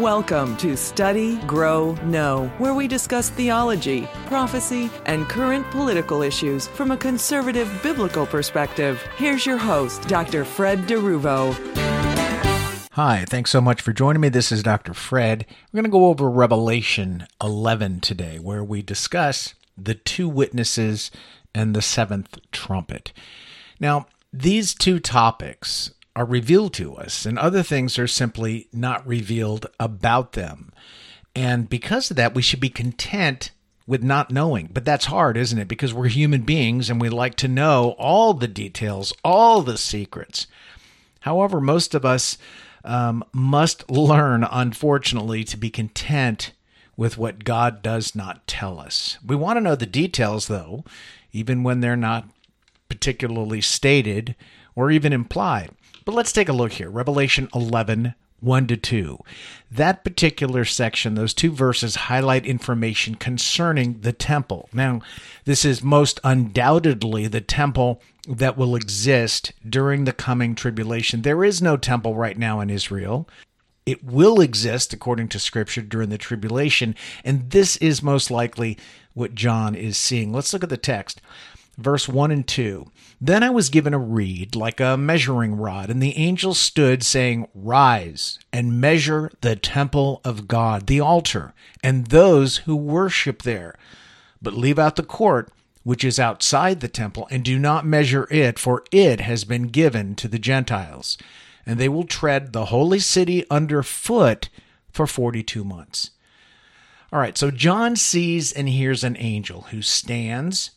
Welcome to Study, Grow, Know, where we discuss theology, prophecy, and current political issues from a conservative biblical perspective. Here's your host, Dr. Fred DeRuvo. Hi, thanks so much for joining me. This is Dr. Fred. We're going to go over Revelation 11 today, where we discuss the two witnesses and the seventh trumpet. Now, these two topics are revealed to us, and other things are simply not revealed about them. And because of that, we should be content with not knowing. But that's hard, isn't it? Because we're human beings and we like to know all the details, all the secrets. However, most of us um, must learn, unfortunately, to be content with what God does not tell us. We want to know the details, though, even when they're not particularly stated or even implied. But let's take a look here. Revelation 11, 1 to 2. That particular section, those two verses highlight information concerning the temple. Now, this is most undoubtedly the temple that will exist during the coming tribulation. There is no temple right now in Israel. It will exist according to scripture during the tribulation, and this is most likely what John is seeing. Let's look at the text verse 1 and 2. Then I was given a reed like a measuring rod, and the angel stood, saying, Rise and measure the temple of God, the altar, and those who worship there. But leave out the court which is outside the temple, and do not measure it, for it has been given to the Gentiles. And they will tread the holy city underfoot for 42 months. All right, so John sees and hears an angel who stands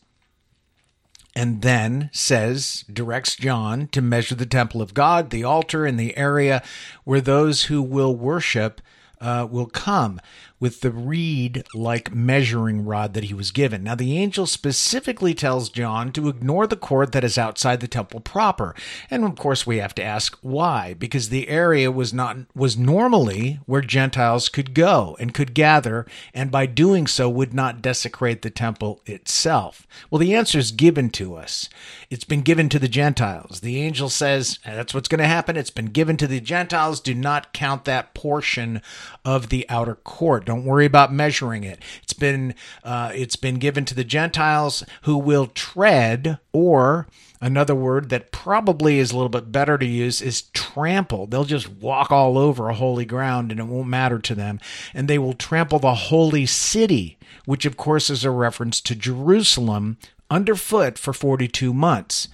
and then says, directs John to measure the temple of God, the altar, and the area where those who will worship uh, will come with the reed like measuring rod that he was given. Now, the angel specifically tells John to ignore the court that is outside the temple proper. And of course, we have to ask why, because the area was not, was normally where Gentiles could go and could gather, and by doing so would not desecrate the temple itself. Well, the answer is given to us. It's been given to the Gentiles. The angel says, that's what's going to happen. It's been given to the Gentiles. Do not count that portion of the outer court. Don't worry about measuring it. It's been uh, it's been given to the Gentiles who will tread, or another word that probably is a little bit better to use is trample. They'll just walk all over a holy ground, and it won't matter to them. And they will trample the holy city, which of course is a reference to Jerusalem, underfoot for 42 months.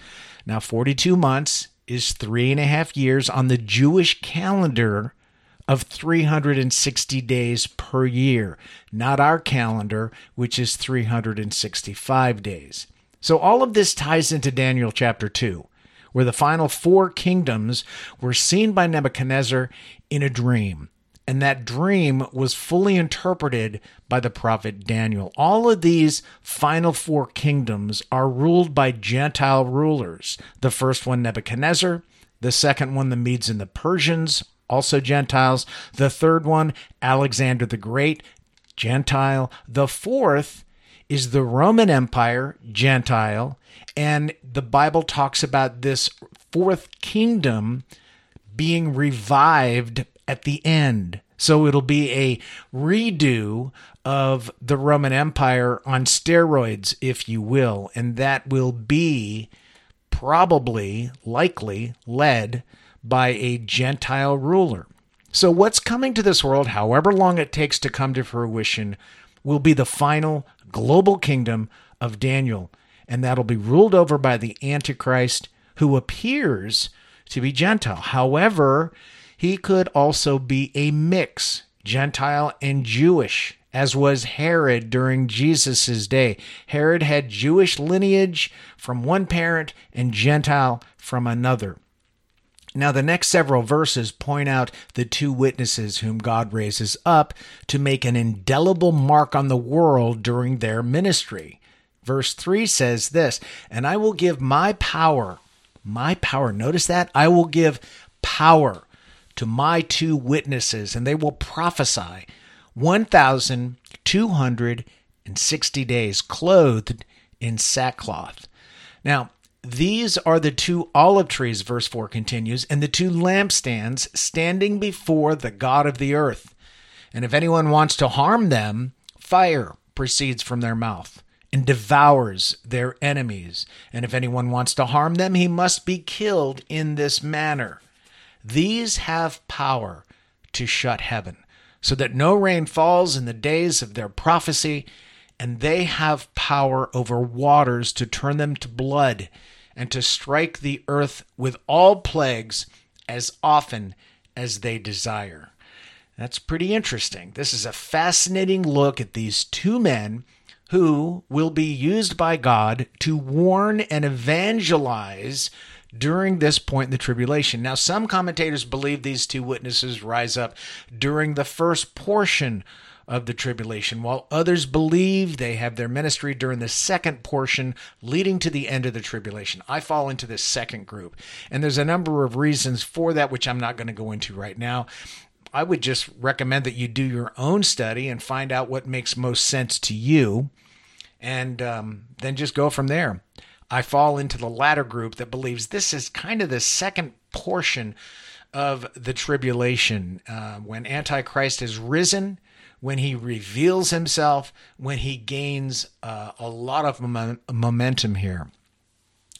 Now, 42 months is three and a half years on the Jewish calendar of 360 days per year, not our calendar, which is 365 days. So all of this ties into Daniel chapter 2, where the final four kingdoms were seen by Nebuchadnezzar in a dream. And that dream was fully interpreted by the prophet Daniel. All of these final four kingdoms are ruled by Gentile rulers. The first one, Nebuchadnezzar. The second one, the Medes and the Persians also Gentiles. The third one, Alexander the Great, Gentile. The fourth is the Roman Empire, Gentile. And the Bible talks about this fourth kingdom being revived at the end. So it'll be a redo of the Roman Empire on steroids, if you will. And that will be probably, likely, led by a Gentile ruler. So, what's coming to this world, however long it takes to come to fruition, will be the final global kingdom of Daniel. And that'll be ruled over by the Antichrist, who appears to be Gentile. However, he could also be a mix, Gentile and Jewish, as was Herod during Jesus' day. Herod had Jewish lineage from one parent and Gentile from another. Now, the next several verses point out the two witnesses whom God raises up to make an indelible mark on the world during their ministry. Verse 3 says this, and I will give my power, my power, notice that? I will give power to my two witnesses, and they will prophesy 1,260 days, clothed in sackcloth. Now, these are the two olive trees, verse 4 continues, and the two lampstands standing before the God of the earth. And if anyone wants to harm them, fire proceeds from their mouth and devours their enemies. And if anyone wants to harm them, he must be killed in this manner. These have power to shut heaven, so that no rain falls in the days of their prophecy, and they have power over waters to turn them to blood, and to strike the earth with all plagues as often as they desire. That's pretty interesting. This is a fascinating look at these two men who will be used by God to warn and evangelize during this point in the tribulation. Now, some commentators believe these two witnesses rise up during the first portion of the tribulation, while others believe they have their ministry during the second portion leading to the end of the tribulation. I fall into this second group, and there's a number of reasons for that, which I'm not going to go into right now. I would just recommend that you do your own study and find out what makes most sense to you, and um, then just go from there. I fall into the latter group that believes this is kind of the second portion of the tribulation uh, when Antichrist is risen, when he reveals himself, when he gains uh, a lot of momentum here.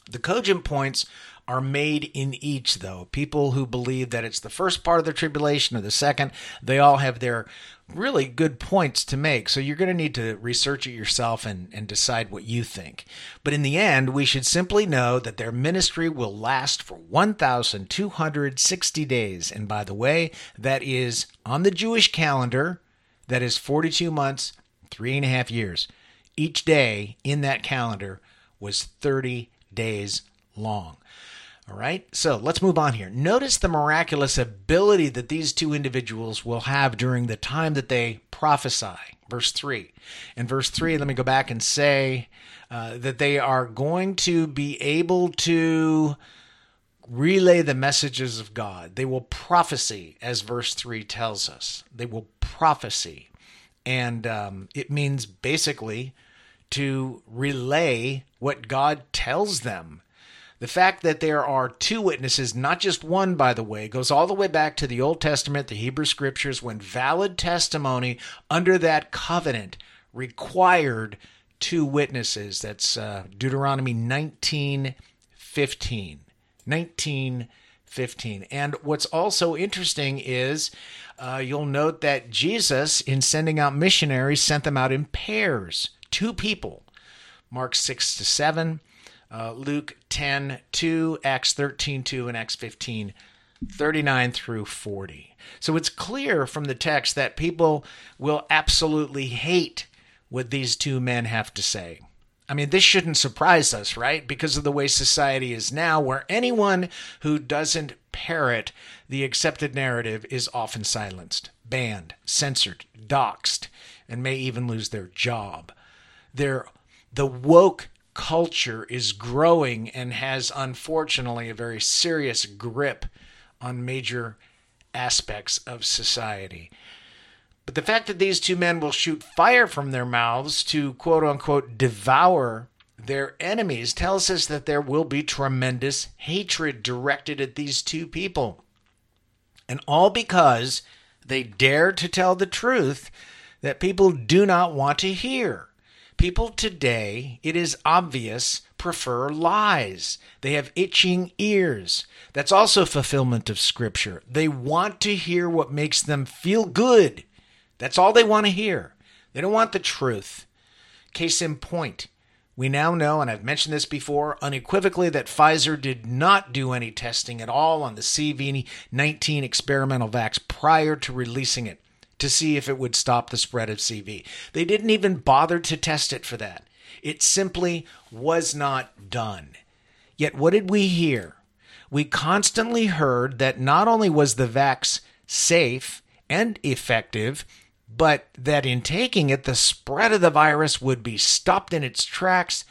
The cogent points are made in each, though. People who believe that it's the first part of the tribulation or the second, they all have their really good points to make. So you're going to need to research it yourself and, and decide what you think. But in the end, we should simply know that their ministry will last for 1,260 days. And by the way, that is on the Jewish calendar, that is 42 months, three and a half years. Each day in that calendar was 30 days long. All right, so let's move on here. Notice the miraculous ability that these two individuals will have during the time that they prophesy. Verse 3. In verse 3, let me go back and say uh, that they are going to be able to relay the messages of God. They will prophecy, as verse 3 tells us. They will prophecy. And um, it means basically to relay what God tells them the fact that there are two witnesses, not just one, by the way, goes all the way back to the Old Testament, the Hebrew Scriptures, when valid testimony under that covenant required two witnesses. That's uh, Deuteronomy 19 15. 19 15. And what's also interesting is uh, you'll note that Jesus, in sending out missionaries, sent them out in pairs, two people. Mark 6 to 7 uh, Luke 10 2, Acts 13 2, and Acts 15 39 through 40. So it's clear from the text that people will absolutely hate what these two men have to say. I mean, this shouldn't surprise us, right? Because of the way society is now, where anyone who doesn't parrot the accepted narrative is often silenced, banned, censored, doxxed, and may even lose their job. The woke culture is growing and has unfortunately a very serious grip on major aspects of society. But the fact that these two men will shoot fire from their mouths to quote unquote devour their enemies tells us that there will be tremendous hatred directed at these two people. And all because they dare to tell the truth that people do not want to hear. People today, it is obvious, prefer lies. They have itching ears. That's also fulfillment of Scripture. They want to hear what makes them feel good. That's all they want to hear. They don't want the truth. Case in point, we now know, and I've mentioned this before, unequivocally that Pfizer did not do any testing at all on the CV19 experimental vax prior to releasing it to see if it would stop the spread of CV. They didn't even bother to test it for that. It simply was not done. Yet, what did we hear? We constantly heard that not only was the vax safe and effective, but that in taking it, the spread of the virus would be stopped in its tracks,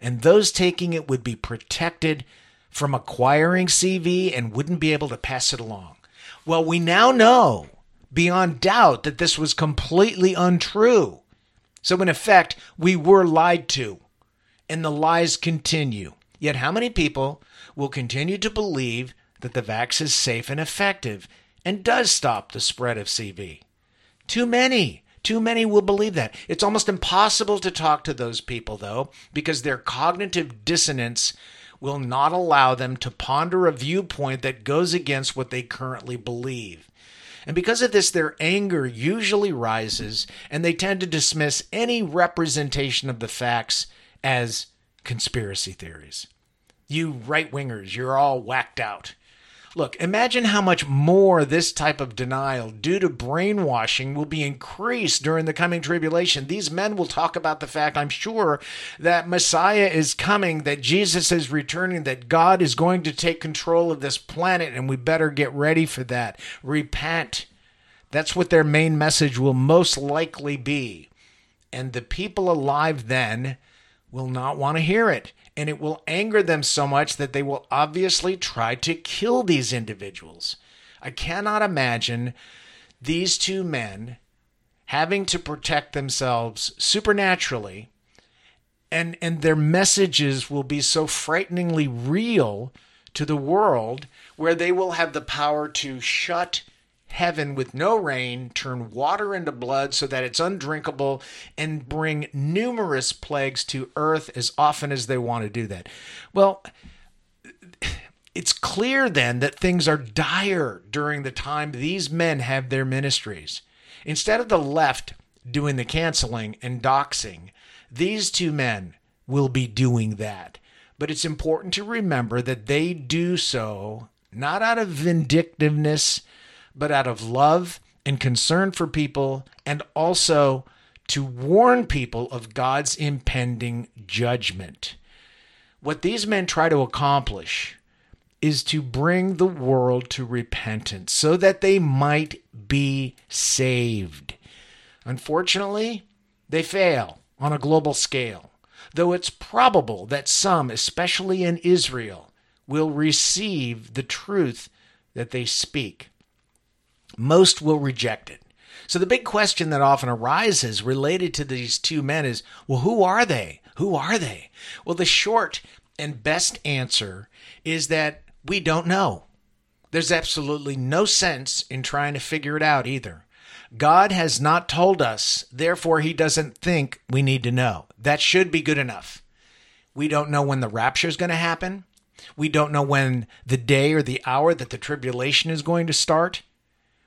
and those taking it would be protected from acquiring CV and wouldn't be able to pass it along. Well, we now know beyond doubt that this was completely untrue. So, in effect, we were lied to, and the lies continue. Yet, how many people will continue to believe that the vax is safe and effective and does stop the spread of CV? Too many. Too many will believe that. It's almost impossible to talk to those people, though, because their cognitive dissonance will not allow them to ponder a viewpoint that goes against what they currently believe. And because of this, their anger usually rises, and they tend to dismiss any representation of the facts as conspiracy theories. You right wingers, you're all whacked out. Look, imagine how much more this type of denial due to brainwashing will be increased during the coming tribulation. These men will talk about the fact, I'm sure, that Messiah is coming, that Jesus is returning, that God is going to take control of this planet, and we better get ready for that. Repent. That's what their main message will most likely be. And the people alive then will not want to hear it and it will anger them so much that they will obviously try to kill these individuals. I cannot imagine these two men having to protect themselves supernaturally and and their messages will be so frighteningly real to the world where they will have the power to shut heaven with no rain, turn water into blood so that it's undrinkable, and bring numerous plagues to earth as often as they want to do that. Well, it's clear then that things are dire during the time these men have their ministries. Instead of the left doing the canceling and doxing, these two men will be doing that. But it's important to remember that they do so not out of vindictiveness but out of love and concern for people, and also to warn people of God's impending judgment. What these men try to accomplish is to bring the world to repentance so that they might be saved. Unfortunately, they fail on a global scale, though it's probable that some, especially in Israel, will receive the truth that they speak most will reject it. So the big question that often arises related to these two men is well, who are they? Who are they? Well, the short and best answer is that we don't know. There's absolutely no sense in trying to figure it out either. God has not told us, therefore, he doesn't think we need to know. That should be good enough. We don't know when the rapture is going to happen. We don't know when the day or the hour that the tribulation is going to start.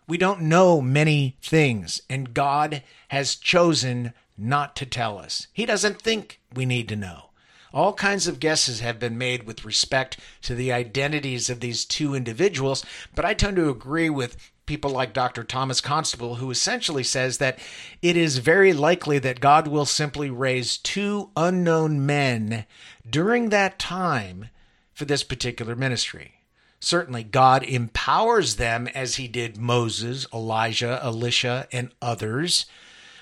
We don't know many things, and God has chosen not to tell us. He doesn't think we need to know. All kinds of guesses have been made with respect to the identities of these two individuals, but I tend to agree with people like Dr. Thomas Constable, who essentially says that it is very likely that God will simply raise two unknown men during that time for this particular ministry. Certainly, God empowers them as he did Moses, Elijah, Elisha, and others.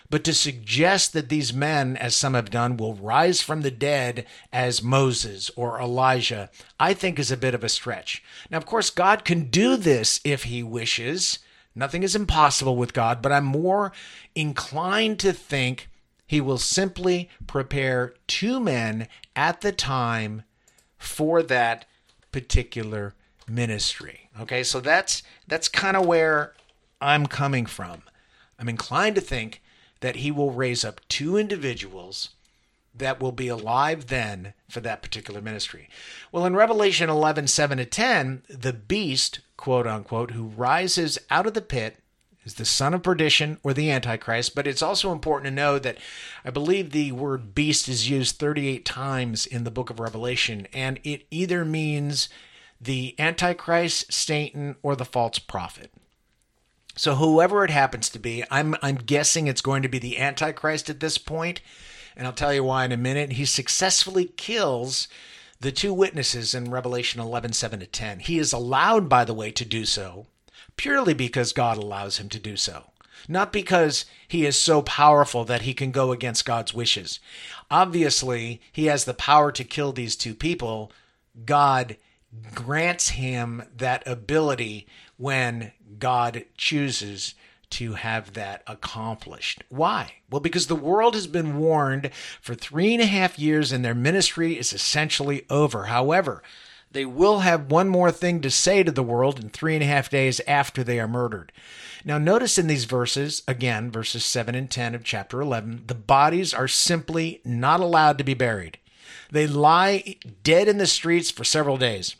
But to suggest that these men, as some have done, will rise from the dead as Moses or Elijah, I think is a bit of a stretch. Now, of course, God can do this if he wishes. Nothing is impossible with God, but I'm more inclined to think he will simply prepare two men at the time for that particular ministry. Okay, so that's that's kind of where I'm coming from. I'm inclined to think that he will raise up two individuals that will be alive then for that particular ministry. Well, in Revelation 11, 7 to 10, the beast, quote unquote, who rises out of the pit is the son of perdition or the antichrist but it's also important to know that i believe the word beast is used 38 times in the book of revelation and it either means the Antichrist, Satan, or the false prophet. So whoever it happens to be, I'm I'm guessing it's going to be the Antichrist at this point, and I'll tell you why in a minute. He successfully kills the two witnesses in Revelation 11, 7 to 10. He is allowed, by the way, to do so purely because God allows him to do so. Not because he is so powerful that he can go against God's wishes. Obviously, he has the power to kill these two people. God grants him that ability when God chooses to have that accomplished. Why? Well, because the world has been warned for three and a half years and their ministry is essentially over. However, They will have one more thing to say to the world in three and a half days after they are murdered. Now, notice in these verses, again, verses 7 and 10 of chapter 11, the bodies are simply not allowed to be buried. They lie dead in the streets for several days.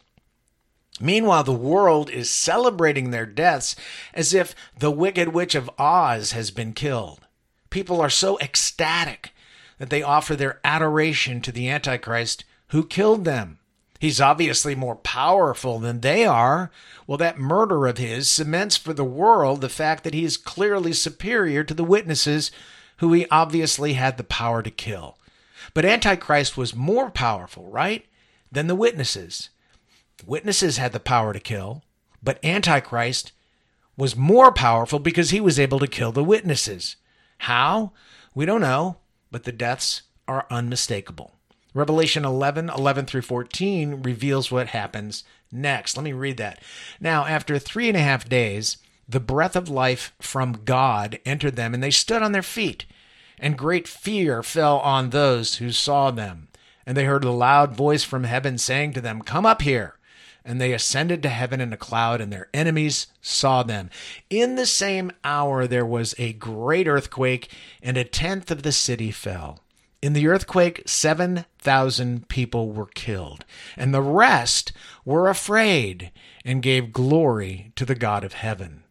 Meanwhile, the world is celebrating their deaths as if the Wicked Witch of Oz has been killed. People are so ecstatic that they offer their adoration to the Antichrist who killed them. He's obviously more powerful than they are. Well, that murder of his cements for the world the fact that he is clearly superior to the witnesses who he obviously had the power to kill. But Antichrist was more powerful, right, than the witnesses. Witnesses had the power to kill, but Antichrist was more powerful because he was able to kill the witnesses. How? We don't know, but the deaths are unmistakable. Revelation 11, 11 through 14 reveals what happens next. Let me read that. Now, after three and a half days, the breath of life from God entered them, and they stood on their feet, and great fear fell on those who saw them. And they heard a loud voice from heaven saying to them, Come up here. And they ascended to heaven in a cloud, and their enemies saw them. In the same hour there was a great earthquake, and a tenth of the city fell. In the earthquake, 7,000 people were killed, and the rest were afraid and gave glory to the God of heaven.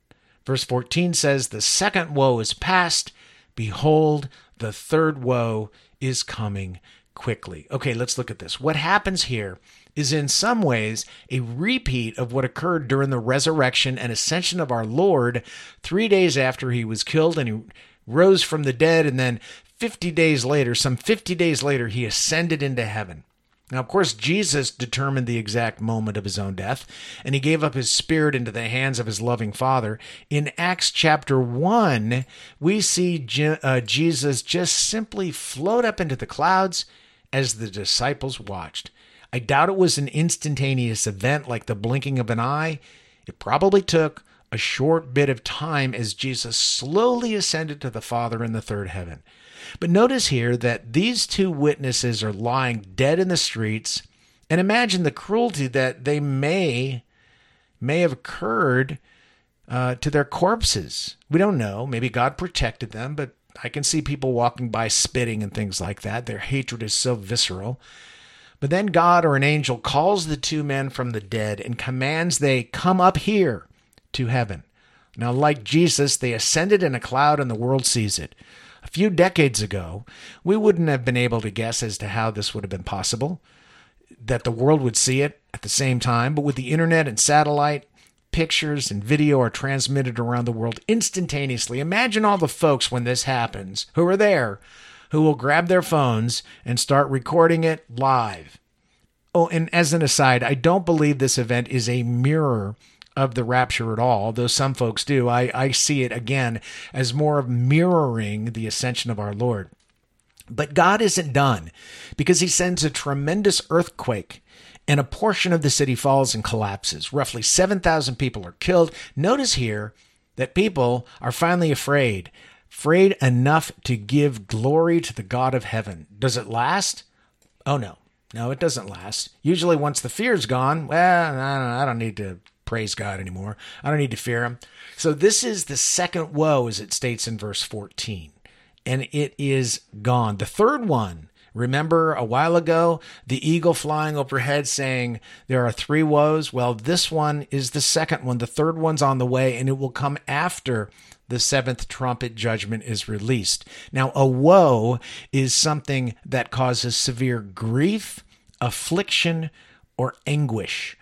Verse 14 says, The second woe is past. Behold, the third woe is coming quickly. Okay, let's look at this. What happens here is in some ways a repeat of what occurred during the resurrection and ascension of our Lord three days after he was killed and he rose from the dead, and then 50 days later, some 50 days later, he ascended into heaven. Now, of course, Jesus determined the exact moment of his own death, and he gave up his spirit into the hands of his loving Father. In Acts chapter 1, we see uh, Jesus just simply float up into the clouds as the disciples watched. I doubt it was an instantaneous event like the blinking of an eye. It probably took a short bit of time as Jesus slowly ascended to the Father in the third heaven. But notice here that these two witnesses are lying dead in the streets, and imagine the cruelty that they may may have occurred uh, to their corpses. We don't know. Maybe God protected them, but I can see people walking by spitting and things like that. Their hatred is so visceral. But then God or an angel calls the two men from the dead and commands they come up here to heaven. Now, like Jesus, they ascended in a cloud and the world sees it. A few decades ago, we wouldn't have been able to guess as to how this would have been possible, that the world would see it at the same time. But with the internet and satellite, pictures and video are transmitted around the world instantaneously. Imagine all the folks when this happens who are there who will grab their phones and start recording it live. Oh, and as an aside, I don't believe this event is a mirror of the rapture at all, though some folks do. I, I see it again as more of mirroring the ascension of our Lord. But God isn't done because he sends a tremendous earthquake and a portion of the city falls and collapses. Roughly 7,000 people are killed. Notice here that people are finally afraid, afraid enough to give glory to the God of heaven. Does it last? Oh no. No, it doesn't last. Usually, once the fear's gone, well, I don't need to praise God anymore. I don't need to fear him. So this is the second woe, as it states in verse 14, and it is gone. The third one, remember a while ago, the eagle flying overhead saying there are three woes? Well, this one is the second one. The third one's on the way, and it will come after the seventh trumpet judgment is released. Now, a woe is something that causes severe grief, affliction, or anguish.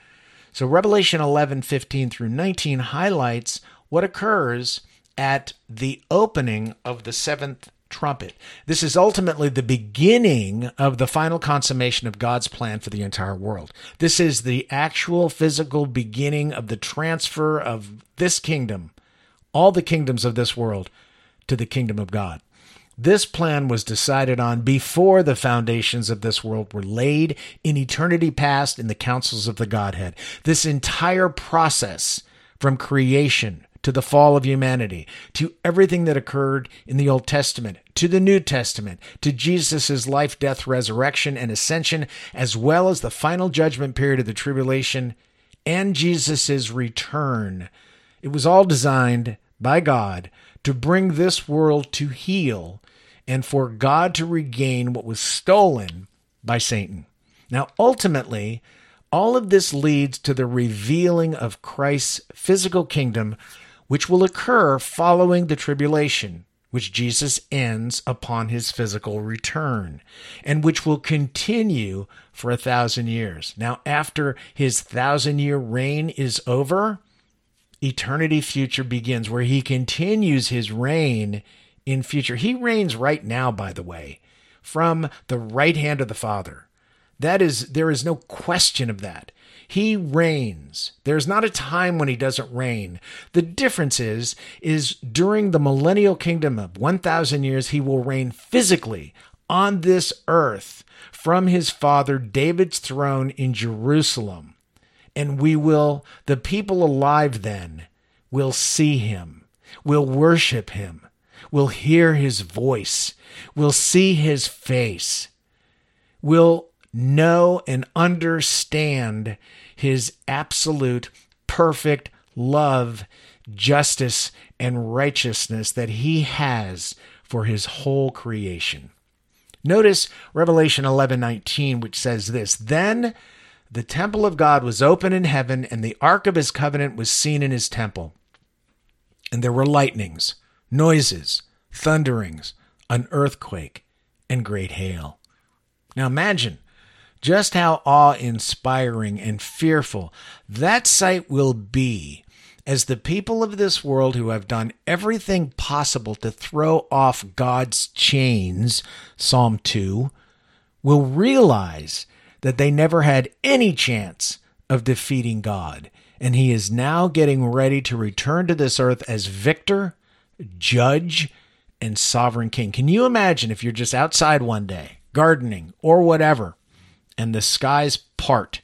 So Revelation 11, 15 through 19 highlights what occurs at the opening of the seventh trumpet. This is ultimately the beginning of the final consummation of God's plan for the entire world. This is the actual physical beginning of the transfer of this kingdom, all the kingdoms of this world, to the kingdom of God. This plan was decided on before the foundations of this world were laid in eternity past in the councils of the Godhead. This entire process from creation to the fall of humanity, to everything that occurred in the Old Testament, to the New Testament, to Jesus' life, death, resurrection, and ascension, as well as the final judgment period of the tribulation and Jesus' return. It was all designed by God to bring this world to heel and for God to regain what was stolen by Satan. Now, ultimately, all of this leads to the revealing of Christ's physical kingdom, which will occur following the tribulation, which Jesus ends upon his physical return, and which will continue for a thousand years. Now, after his thousand year reign is over, eternity future begins, where he continues his reign in future. He reigns right now, by the way, from the right hand of the Father. That is, there is no question of that. He reigns. There's not a time when he doesn't reign. The difference is, is during the millennial kingdom of 1,000 years, he will reign physically on this earth from his father David's throne in Jerusalem. And we will, the people alive then, will see him, will worship him, will hear his voice, will see his face, will know and understand his absolute, perfect love, justice, and righteousness that he has for his whole creation. Notice Revelation 11:19 which says this, then the temple of God was open in heaven and the ark of his covenant was seen in his temple. And there were lightnings, noises, thunderings, an earthquake, and great hail. Now imagine just how awe inspiring and fearful that sight will be as the people of this world who have done everything possible to throw off God's chains, Psalm 2, will realize that they never had any chance of defeating God. And he is now getting ready to return to this earth as victor, judge, and sovereign king. Can you imagine if you're just outside one day, gardening or whatever, and the skies part,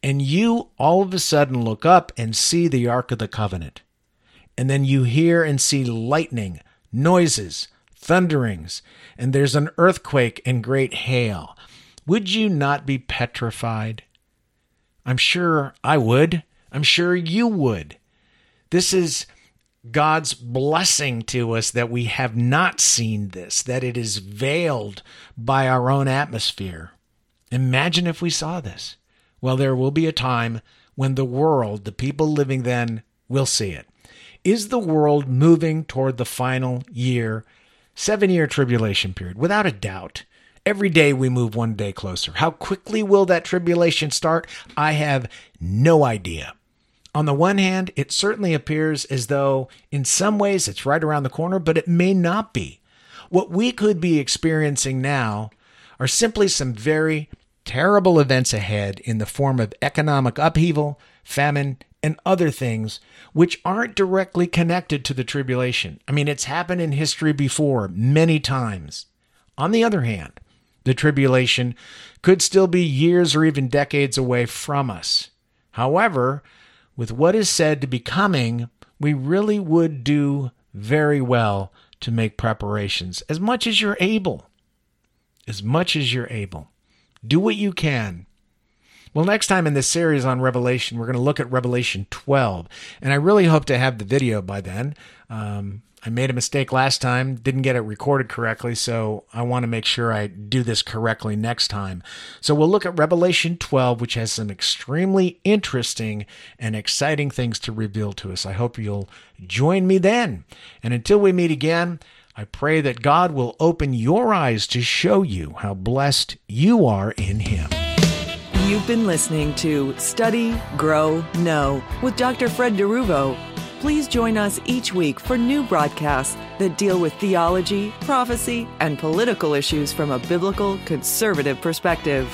and you all of a sudden look up and see the Ark of the Covenant. And then you hear and see lightning, noises, thunderings, and there's an earthquake and great hail. Would you not be petrified? I'm sure I would. I'm sure you would. This is God's blessing to us that we have not seen this, that it is veiled by our own atmosphere. Imagine if we saw this. Well, there will be a time when the world, the people living then, will see it. Is the world moving toward the final year, seven year tribulation period? Without a doubt. Every day we move one day closer. How quickly will that tribulation start? I have no idea. On the one hand, it certainly appears as though in some ways it's right around the corner, but it may not be. What we could be experiencing now are simply some very terrible events ahead in the form of economic upheaval, famine, and other things which aren't directly connected to the tribulation. I mean, it's happened in history before many times. On the other hand, the tribulation could still be years or even decades away from us. However, with what is said to be coming, we really would do very well to make preparations as much as you're able. As much as you're able. Do what you can. Well, next time in this series on Revelation, we're going to look at Revelation 12. And I really hope to have the video by then. Um, I made a mistake last time, didn't get it recorded correctly, so I want to make sure I do this correctly next time. So we'll look at Revelation 12, which has some extremely interesting and exciting things to reveal to us. I hope you'll join me then. And until we meet again, I pray that God will open your eyes to show you how blessed you are in Him. You've been listening to Study, Grow, Know with Dr. Fred DeRuvo. Please join us each week for new broadcasts that deal with theology, prophecy, and political issues from a biblical conservative perspective.